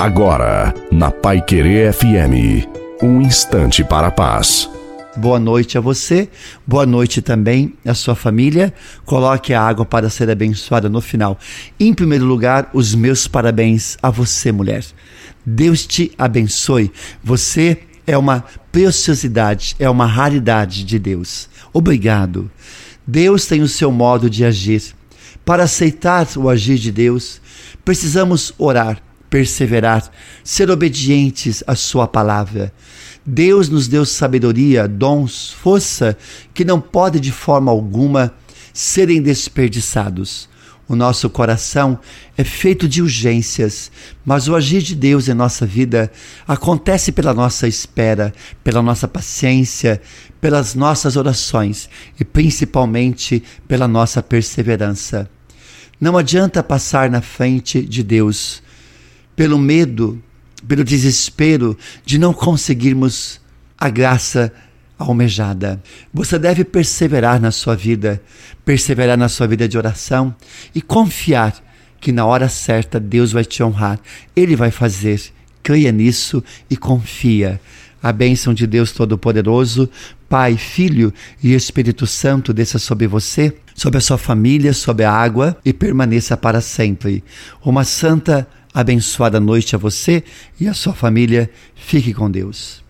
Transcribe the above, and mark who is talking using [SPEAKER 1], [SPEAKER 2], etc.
[SPEAKER 1] Agora, na Pai Querer FM, um instante para a paz.
[SPEAKER 2] Boa noite a você, boa noite também à sua família. Coloque a água para ser abençoada no final. Em primeiro lugar, os meus parabéns a você, mulher. Deus te abençoe. Você é uma preciosidade, é uma raridade de Deus. Obrigado. Deus tem o seu modo de agir. Para aceitar o agir de Deus, precisamos orar, perseverar, ser obedientes à Sua palavra. Deus nos deu sabedoria, dons, força que não pode de forma alguma serem desperdiçados. O nosso coração é feito de urgências, mas o agir de Deus em nossa vida acontece pela nossa espera, pela nossa paciência, pelas nossas orações e principalmente pela nossa perseverança. Não adianta passar na frente de Deus pelo medo, pelo desespero de não conseguirmos a graça almejada. Você deve perseverar na sua vida, perseverar na sua vida de oração e confiar que na hora certa Deus vai te honrar. Ele vai fazer. Creia nisso e confia. A bênção de Deus Todo-Poderoso, Pai, Filho e Espírito Santo desça sobre você, sobre a sua família, sobre a água e permaneça para sempre. Uma santa, abençoada noite a você e a sua família. Fique com Deus.